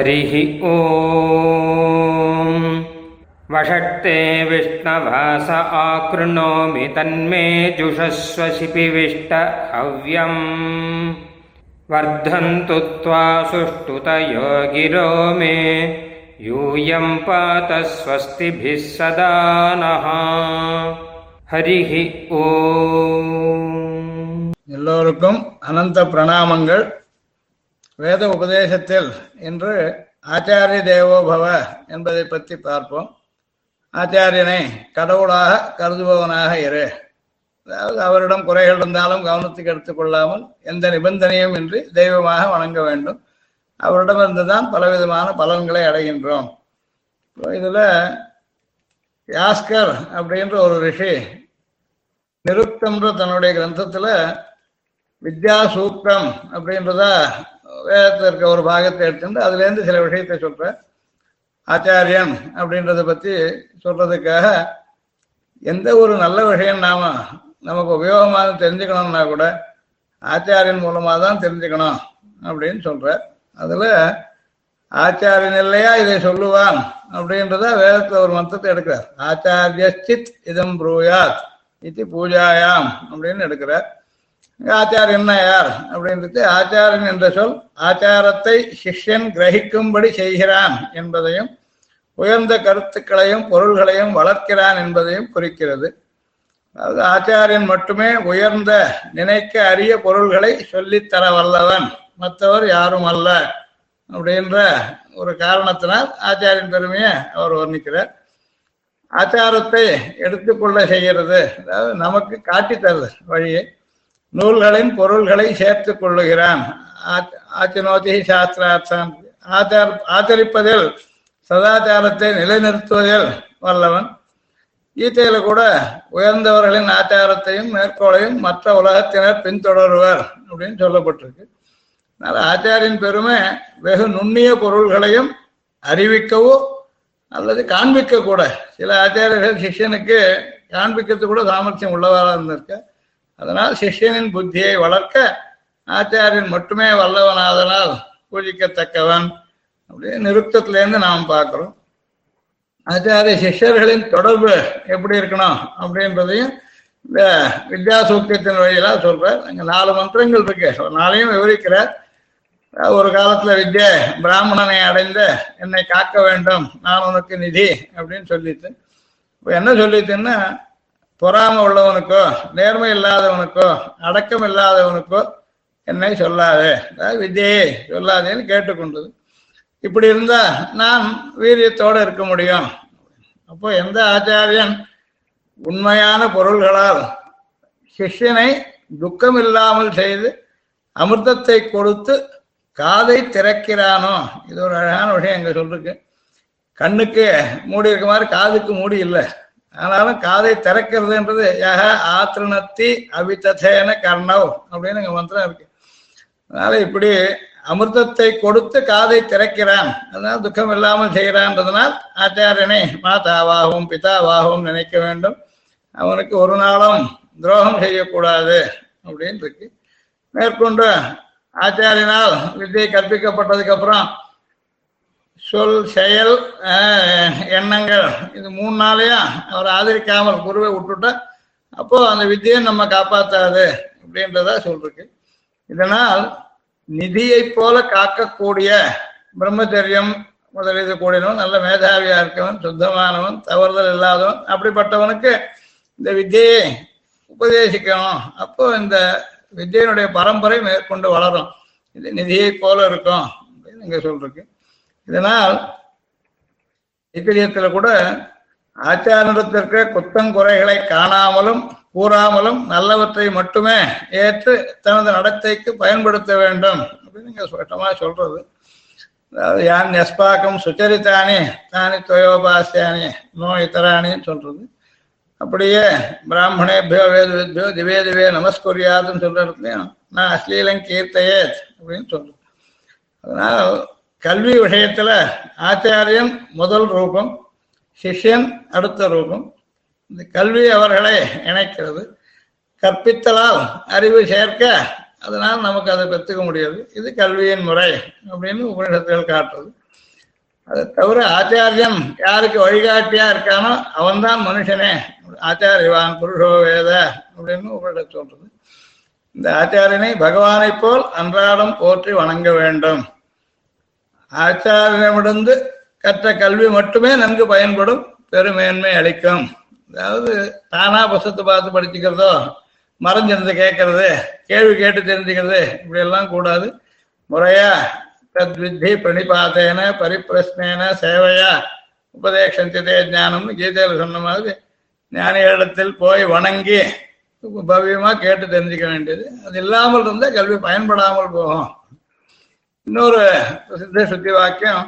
हरिः ॐ वषट्ते विष्णवास आकृणोमि तन्मे जुषस्व शिपिविष्ट हव्यम् वर्धन्तु त्वा सुष्ठुतयो गिरो मे यूयं पात स्वस्तिभिः सदा नः हरिः ॐ எல்லோருக்கும் அனந்த பிரணாமங்கள் வேத உபதேசத்தில் இன்று ஆச்சாரிய தேவோபவ என்பதை பற்றி பார்ப்போம். ஆச்சாரியனை கடவுளாக கருதுபவனாக இரு. அதாவது அவரிடம் குறைகள் இருந்தாலும் கவனத்துக்கு எடுத்துக்கொள்ளாமல் எந்த நிபந்தனையும் இன்றி தெய்வமாக வணங்க வேண்டும். அவரிடமிருந்து தான் பலவிதமான பலன்களை அடைகின்றோம். இதில் இதுல யாஸ்கர் அப்படின்ற ஒரு ரிஷி நிருப்தம்ன்ற தன்னுடைய கிரந்தத்துல வித்யா சூக்தம் அப்படின்றத வேதத்தில் இருக்க ஒரு பாகத்தை எடுத்துட்டு அதுலேருந்து சில விஷயத்தை சொல்றேன். ஆச்சாரியன் அப்படின்றத பத்தி சொல்றதுக்காக எந்த ஒரு நல்ல விஷயம் நாம நமக்கு உபயோகமாக தெரிஞ்சுக்கணும்னா கூட ஆச்சாரியன் மூலமாக தான் தெரிஞ்சுக்கணும் அப்படின்னு சொல்ற அதுல ஆச்சாரியன் இல்லையா இதை சொல்லுவான் அப்படின்றத வேதத்துல ஒரு மந்திரத்தை எடுக்கிறார். ஆச்சாரியச்சித் இதம் ப்ரூயாத். இது பூஜாயாம் அப்படின்னு எடுக்கிறார். ஆச்சார் என்ன யார் அப்படின்றது ஆச்சாரியன் என்ற சொல் ஆச்சாரத்தை சிஷ்யன் கிரகிக்கும்படி செய்கிறான் என்பதையும் உயர்ந்த கருத்துக்களையும் பொருள்களையும் வளர்க்கிறான் என்பதையும் குறிக்கிறது. அதாவது ஆச்சாரியன் மட்டுமே உயர்ந்த நினைக்க அரிய பொருள்களை சொல்லித்தர வல்லவன். மற்றவர் யாரும் அல்ல அப்படின்ற ஒரு காரணத்தினால் ஆச்சாரியன் பெருமையை அவர் வர்ணிக்கிறார். ஆச்சாரத்தை எடுத்துக்கொள்ள செய்கிறது. அதாவது நமக்கு காட்டித்தருது வழியை. நூல்களின் பொருள்களை சேர்த்துக் கொள்ளுகிறான். ஆச்சினோதி சாஸ்திரார்த்தம். ஆச்சார் ஆச்சரிப்பதில் சதாச்சாரத்தை நிலைநிறுத்துவதில் வல்லவன். கீதையில கூட உயர்ந்தவர்களின் ஆச்சாரத்தையும் மேற்கோளையும் மற்ற உலகத்தினர் பின்தொடருவர் அப்படின்னு சொல்லப்பட்டிருக்கு. அதனால ஆச்சாரியின் பெருமை வெகு நுண்ணிய பொருள்களையும் அறிவிக்கவோ அல்லது காண்பிக்க கூட சில ஆச்சாரியர்கள் சிஷ்யனுக்கு காண்பிக்கிறது கூட சாமர்த்தியம் உள்ளவராக இருந்திருக்க அதனால் சிஷ்யனின் புத்தியை வளர்க்க ஆச்சாரியன் மட்டுமே வல்லவனாதனால் பூஜிக்கத்தக்கவன் அப்படின்னு நிறுத்தத்திலேருந்து நாம் பார்க்கிறோம். ஆச்சாரிய சிஷ்யர்களின் தொடர்பு எப்படி இருக்கணும் அப்படின்றதையும் இந்த வித்யா சூக்கியத்தின் வழியெல்லாம் சொல்றார். அங்கே நாலு மந்திரங்கள் இருக்கு. நாளையும் விவரிக்கிறார். ஒரு காலத்துல வித்யா பிராமணனை அடைந்து என்னை காக்க வேண்டும் நான் உனக்கு நிதி அப்படின்னு சொல்லிட்டு. இப்போ என்ன சொல்லிட்டுன்னா பொறாம உள்ளவனுக்கோ நேர்மை இல்லாதவனுக்கோ அடக்கம் இல்லாதவனுக்கோ என்னை சொல்லாதே. அதாவது வித்தியை சொல்லாதேன்னு கேட்டுக்கொண்டது. இப்படி இருந்தா நாம் வீரியத்தோடு இருக்க முடியும். அப்போ எந்த ஆச்சாரியன் உண்மையான பொருள்களால் சிஷ்யனை துக்கம் இல்லாமல் செய்து அமிர்தத்தை கொடுத்து காதை திறக்கிறானோ? இது ஒரு அழகான விஷயம் எங்க சொல்லிருக்கு கண்ணுக்கு மூடி இருக்க மாதிரி காதுக்கு மூடி இல்லை. ஆனாலும் காதை திறக்கிறதுன்றது யக ஆத்திருணத்தி அவிததேன கர்ணவ் அப்படின்னு இங்க மந்திரம் இருக்கு. அதனால இப்படி அமிர்தத்தை கொடுத்து காதை திறக்கிறான். அதனால் துக்கம் இல்லாமல் செய்கிறான்றதுனால் ஆச்சாரியனை மாதாவாகவும் பிதாவாகவும் நினைக்க வேண்டும். அவனுக்கு ஒரு நாளும் துரோகம் செய்யக்கூடாது அப்படின்னு இருக்கு. மேற்கொண்டு ஆச்சாரியனால் வித்தியை கற்பிக்கப்பட்டதுக்கு அப்புறம் சொல் செயல் எண்ணங்கள். இது மூணு நாளையும் அவர் ஆதரிக்காமல் குருவை விட்டுட்டா அப்போ அந்த வித்தியை நம்ம காப்பாற்றாது அப்படின்றதா சொல்றேன். இதனால் நிதியை போல காக்கக்கூடிய பிரம்மச்சரியம் முதலீடு கூடினவன் நல்ல மேதாவியா இருக்கவன் சுத்தமானவன் தவறுதல் இல்லாதவன் அப்படிப்பட்டவனுக்கு இந்த வித்தியை உபதேசிக்கணும். அப்போ இந்த வித்தியனுடைய பரம்பரை மேற்கொண்டு வளரும். இது நிதியை போல இருக்கும் அப்படின்னு இங்க சொல்றேன். இதனால் ஐத்திரியத்துல கூட ஆச்சாரத்திற்கு குத்தங்குறைகளை காணாமலும் கூறாமலும் நல்லவற்றை மட்டுமே ஏற்று தனது நடத்தைக்கு பயன்படுத்த வேண்டும் அப்படின்னு சொட்டமாக சொல்றது. அதாவது யான் நெஸ்பாக்கம் சுச்சரித்தானே தானி துவயோபாசியானி நோ இத்தராணின்னு சொல்றது. அப்படியே பிராமணேபியோ வேதவித்யோ திவே திவே நமஸ்குரியாதுன்னு சொல்றதுலையும் நான் அஸ்லீலம் கீர்த்தையே அப்படின்னு சொல்றது. அதனால் கல்வி விஷயத்துல ஆச்சாரியன் முதல் ரூபம் சிஷ்யன் அடுத்த ரூபம். இந்த கல்வி அவர்களை இணைக்கிறது. கற்பித்தலால் அறிவு சேர்க்க அதனால் நமக்கு அதை பெற்றுக்க முடியாது. இது கல்வியின் முறை அப்படின்னு உபநிஷத்துகள் காட்டுறது அதை தவிர ஆச்சாரியம் யாருக்கு வழிகாட்டியா இருக்கானோ அவன்தான் மனுஷனே. ஆச்சாரியவான் புருஷோ வேத அப்படின்னு உபநிஷம் சொல்றது. இந்த ஆச்சாரியனை பகவானைப் போல் அன்றாடம் போற்றி வணங்க வேண்டும். ஆச்சாரியமிடந்து கற்ற கல்வி மட்டுமே நன்கு பயன்படும் பெருமேன்மை அளிக்கும். அதாவது தானா புஸ்தத்தை பார்த்து படிச்சுக்கிறதோ மறைஞ்சிருந்து கேட்கறது கேள்வி கேட்டு தெரிஞ்சுக்கிறது இப்படி எல்லாம் கூடாது. முறையா தத்வித்தி பிரணிபாத்தேன பரிப்பிரஸ்னேன சேவையா உபதேசந்தே ஞானம்னு கீதையில் சொன்ன மாதிரி ஞானிகளிடத்தில் போய் வணங்கி பவ்யமா கேட்டு தெரிஞ்சுக்க வேண்டியது. அது இல்லாமல் இருந்தால் கல்வி பயன்படாமல் போகும். இன்னொரு பிரசித்த சுத்தி வாக்கியம்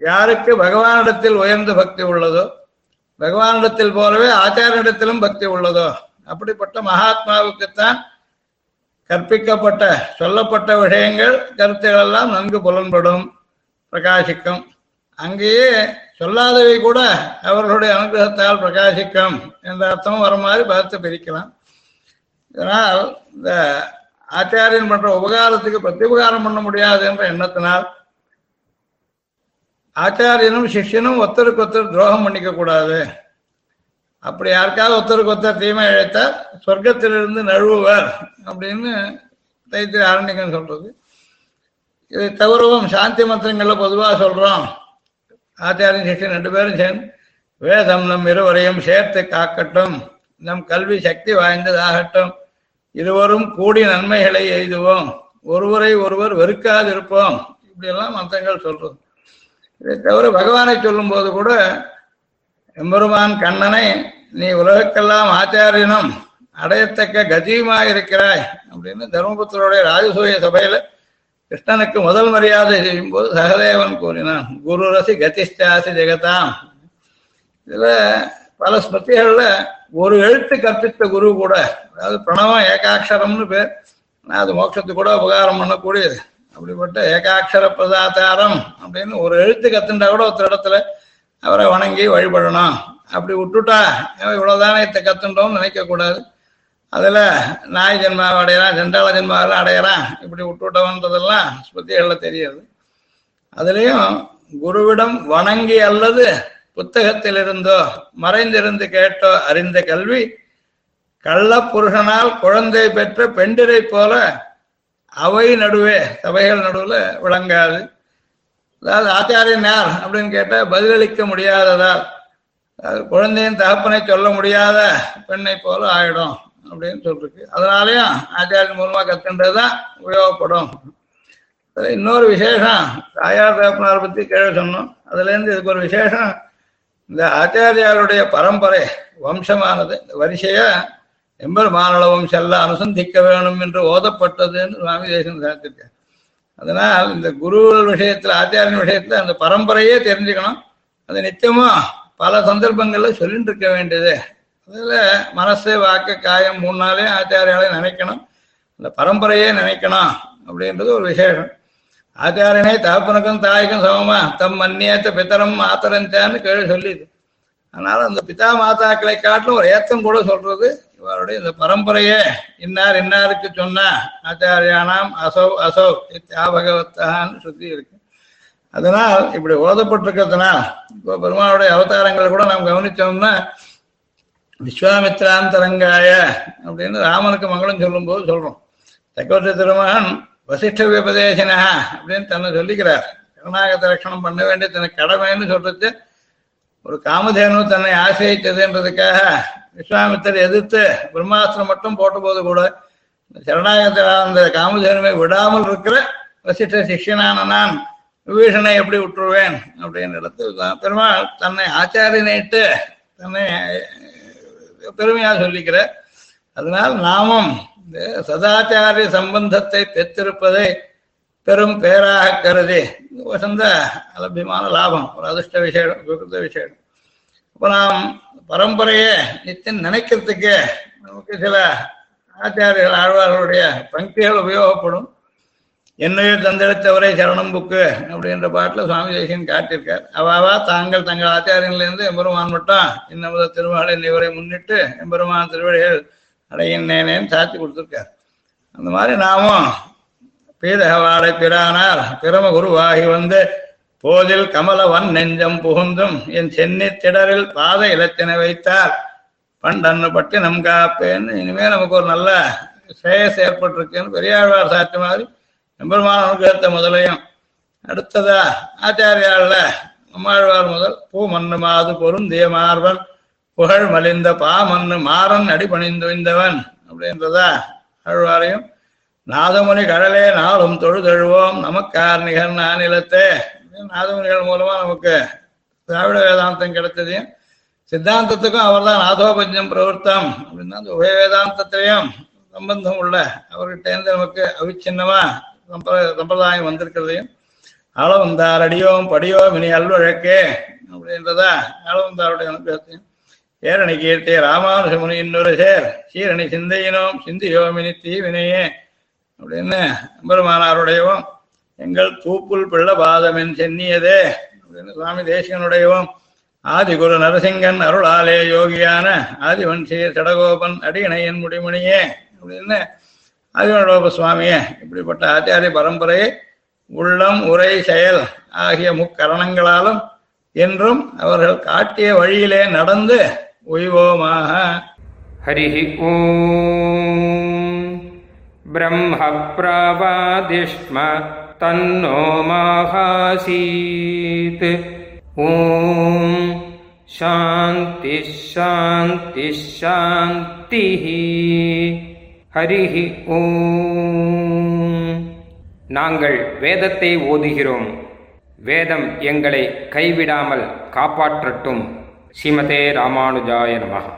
யாருக்கு பகவானிடத்தில் உயர்ந்த பக்தி உள்ளதோ பகவானிடத்தில் போலவே ஆச்சாரியிடத்திலும் பக்தி உள்ளதோ அப்படிப்பட்ட மகாத்மாவுக்குத்தான் கற்பிக்கப்பட்ட சொல்லப்பட்ட விஷயங்கள் கருத்துகள் எல்லாம் நன்கு புலன்படும் பிரகாசிக்கும். அங்கேயே சொல்லாதவை கூட அவர்களுடைய அனுகிரகத்தால் பிரகாசிக்கும் என்ற அர்த்தம் வர மாதிரி பார்த்து பிரிக்கலாம். இதனால் இந்த ஆச்சாரியன் பண்ற உபகாரத்துக்கு பிரத்யுபகாரம் பண்ண முடியாது என்ற எண்ணத்தினால் ஆச்சாரியனும் சிஷ்யனும் ஒத்தருக்கு ஒருத்தர் துரோகம் பண்ணிக்க கூடாது. அப்படி யாருக்காவது ஒத்தருக்கு ஒத்தர் தீமை இழைத்தால் சொர்க்கத்திலிருந்து நழுவுவர் அப்படின்னு தைத்திரி ஆரண்யகன் சொல்றது. இதை தவிரவும் சாந்தி மந்திரங்கள்ல பொதுவாக சொல்றோம். ஆச்சாரியன் சிஷ்யன் ரெண்டு பேரும் சேர்ந்து வேதம் நம் இருவரையும் சேர்த்து காக்கட்டும். நம் கல்வி சக்தி வாய்ந்ததாகட்டும். இருவரும் கூடி நன்மைகளை எய்துவோம். ஒருவரை ஒருவர் வெறுக்காதிருப்போம். இப்படியெல்லாம் மந்தங்கள் சொல்றது. இதை தவிர பகவானை சொல்லும் போது கூட எம்பெருமான் கண்ணனை நீ உலகக்கெல்லாம் ஆச்சாரியனும் அடையத்தக்க கதியுமாயிருக்கிறாய் அப்படின்னு தர்மபுத்தருடைய ராஜசூய சபையில கிருஷ்ணனுக்கு முதல் மரியாதை செய்யும் போது சகதேவன் கூறினான். குரு ரசி கதிஷ்டாசி ஜெகதாம். இதுல பல ஸ்மிருதிகள்ல ஒரு எழுத்து கற்பித்த குரு கூட அதாவது பிரணவம் ஏகாட்சரம்னு பேர் அது மோட்சத்துக்கு கூட உபகாரம் பண்ணக்கூடியது. அப்படிப்பட்ட ஏகாட்சர பிரதாத்தாரம் அப்படின்னு ஒரு எழுத்து கத்துண்டா கூட ஒருத்தர் இடத்துல அவரை வணங்கி வழிபடணும். அப்படி விட்டுட்டா இவ்வளவுதானே இத்த கத்துட்டோம்னு நினைக்க கூடாது அதுல நாய் ஜென்மாவை அடையறான் ஜெண்டாள ஜென்மாவெல்லாம் அடையறான். இப்படி விட்டுட்டவன்றதெல்லாம் ஸ்மிருதிகள்ல தெரியுது. அதுலயும் குருவிடம் வணங்கி அல்லது புத்தகத்திலிருந்தோ மறைந்திருந்து கேட்டோ அறிந்த கல்வி கள்ள புருஷனால் குழந்தை பெற்ற பெண்டிரை போல அவை நடுவே சபைகள் நடுவில் விளங்காது. அதாவது ஆச்சாரியன் யார் அப்படின்னு கேட்டால் பதிலளிக்க முடியாததால் அது குழந்தையின் தகப்பனை சொல்ல முடியாத பெண்ணை போல ஆயிடும் அப்படின்னு சொல்லிருக்கு. அதனாலயும் ஆச்சாரியன் மூலமா கத்துன்றதுதான் உபயோகப்படும். இன்னொரு விசேஷம் தாயார் தகப்பனார் பத்தி கேள்வி சொன்னோம். அதுல இருந்து இதுக்கு ஒரு விசேஷம் இந்த ஆச்சாரியாருடைய பரம்பரை வம்சமானது. இந்த வரிசையா வம்சம் எல்லாம் அனுசந்திக்க வேணும் என்று ஓதப்பட்டதுன்னு சுவாமி தேசம் சாத்திருக்கார். அதனால் இந்த குரு விஷயத்துல ஆச்சாரியன் விஷயத்துல அந்த பரம்பரையே தெரிஞ்சுக்கணும். அது நிச்சயமா பல சந்தர்ப்பங்கள்ல சொல்லிட்டு இருக்க வேண்டியது. அதுல மனசு வாக்கு காயம் மூணு நாளே ஆச்சாரியாலே நினைக்கணும். அந்த பரம்பரையே நினைக்கணும் அப்படின்றது ஒரு விசேஷம். ஆச்சாரியனே தகப்பனுக்கும் தாய்க்கும் சமமா? தம் மன்னியத்த பித்தரம் மாத்தரஞ்சான்னு கேள்வி சொல்லிது. அதனால அந்த பிதா மாதாக்களை காட்டிலும் ஒரு ஏத்தம் கூட சொல்றது இவருடைய இந்த பரம்பரையே இன்னார் இன்னாருக்கு சொன்ன ஆச்சாரியானாம் அசோ அசௌ தியாபகவத்தான்னு சுத்தி இருக்கு. அதனால் இப்படி ஓதப்பட்டிருக்கிறதுனால் இப்போ பெருமாளுடைய அவதாரங்களை கூட நாம் கவனிச்சோம்னா விஸ்வாமித்ராந்தரங்காய அப்படின்னு ராமனுக்கு மங்களம் சொல்லும்போது சொல்றோம். சக்கரவர்த்தி திருமகன் வசிஷ்ட விபதேசனா அப்படின்னு தன்னை சொல்லிக்கிறார். கருணாகத்தை ரட்சணம் பண்ண வேண்டிய தனக்கு கடமைன்னு சொல்றது ஒரு காமதேனு தன்னை ஆசிரியத்ததுன்றதுக்காக விஸ்வாமித்தர் எதிர்த்து பிரம்மாஸ்திரம் மட்டும் போட்ட போது கூட சரணாகத அந்த காமதேனுவை விடாமல் இருக்கிற வசிஷ்ட சிஷ்யனான நான் விபீஷனை எப்படி விட்டுருவேன் அப்படின்னு இடத்துல பெருமாள் தன்னை ஆச்சாரியனைட்டு தன்னை பெருமையா சொல்லிக்கிற அதனால் நாமும் இந்த சதாச்சாரிய சம்பந்தத்தை பெற்றிருப்பதை பெரும் பேராக கருதி வசந்த அலபியமான லாபம் ஒரு அதிர்ஷ்ட விஷயம் சுகிருத்த விஷயம் இப்போ நாம் பரம்பரையை நித்தியம் நினைக்கிறதுக்கு நமக்கு சில ஆச்சாரியர்கள் ஆழ்வார்களுடைய பங்கிகள் உபயோகப்படும். என்னையும் தந்தெடுத்தவரை சரணம் புக்கு அப்படின்ற பாட்டில் சுவாமி தேசியன் காட்டியிருக்கார். அவாவா தாங்கள் தங்கள் ஆச்சாரியன்லேருந்து எம்பெருமான் மட்டும் இன்னமுத திருமகளை இவரை முன்னிட்டு எம்பெருமான் திருவடிகள் அடையினேனேன்னு சாத்தி கொடுத்துருக்கார். அந்த மாதிரி நாமும் பீதகவாடை பிரானார் பிரம குருவாகி வந்து போதில் கமலவன் நெஞ்சம் புகுந்தும் என் சென்னி திடரில் பாத இலத்தினை வைத்தார். பண்டன்னு பட்டு நம் காப்பேன்னு இனிமே நமக்கு ஒரு நல்ல ஸ்ரேயஸ் ஏற்பட்டிருக்குன்னு பெரியாழ்வார் சாட்சி மாதிரி எம்பெருமான அனுகிரகத்தை முதலையும். அடுத்ததா ஆச்சாரியால நம்மாழ்வார் முதல் பூ மண்ணு மாது பொருந்திய மார்பன் புகழ் மலிந்த பா மண்ணு மாறன் அடிபணிந்துவந்தவன் அப்படின்றதா அழ்வாரையும் நாதமுனி கடலே நாளும் தொழுதழுவோம். நமக்கார் நிகர் நானிலத்தே நாதமுனிகள் மூலமா நமக்கு திராவிட வேதாந்தம் கிடைச்சதையும் சித்தாந்தத்துக்கும் அவர் தான் நாதோபஞ்சம் பிரவர்த்தம். அப்படின்னா அந்த உபய வேதாந்தத்திலையும் சம்பந்தம் உள்ள அவர்கிட்டேருந்து நமக்கு அவிச்சின்னமா சம்பிரதாயம் வந்திருக்கிறதையும் அளவந்தார் அடியோம் படியோம் இனி அல்வழக்கே அப்படின்றதா அளவந்தாருடைய அனுபவத்தையும் ஏரணி கீர்த்தி ராமானுஜமுனி இன்னொரு சேர். சீரணி சிந்தையினோம் சிந்தியோமினி தீவினையே. அப்படின்னு எம்பெருமானாருடையவும் எங்கள் தூப்புல் பிள்ள பாதமென் சென்னியதே அப்படின்னு சுவாமி தேசிகனுடையவும் ஆதிகுரு நரசிங்கன் அருளாலே யோகியான ஆதிவன்சி சடகோபன் அடியணையன் முடிமணியே அப்படின்னு ஆதிவனோப சுவாமியே இப்படிப்பட்ட ஆச்சாரிய பரம்பரையை உள்ளம் உரை செயல் ஆகிய முக்கரணங்களாலும் என்றும் அவர்கள் காட்டிய வழியிலே நடந்து உய்வோமாக हरिः ॐ ब्रह्मप्रवादिष्म तन्नो माहासीत् ॐ शान्तिः शान्तिः शान्तिः ஹரிஹ ஓம் நாங்கள் வேதத்தை ஓதுகிறோம் வேதம் எங்களை கைவிடாமல் காப்பாற்றட்டும் ஸ்ரீமதே ராமானுஜாய நமகா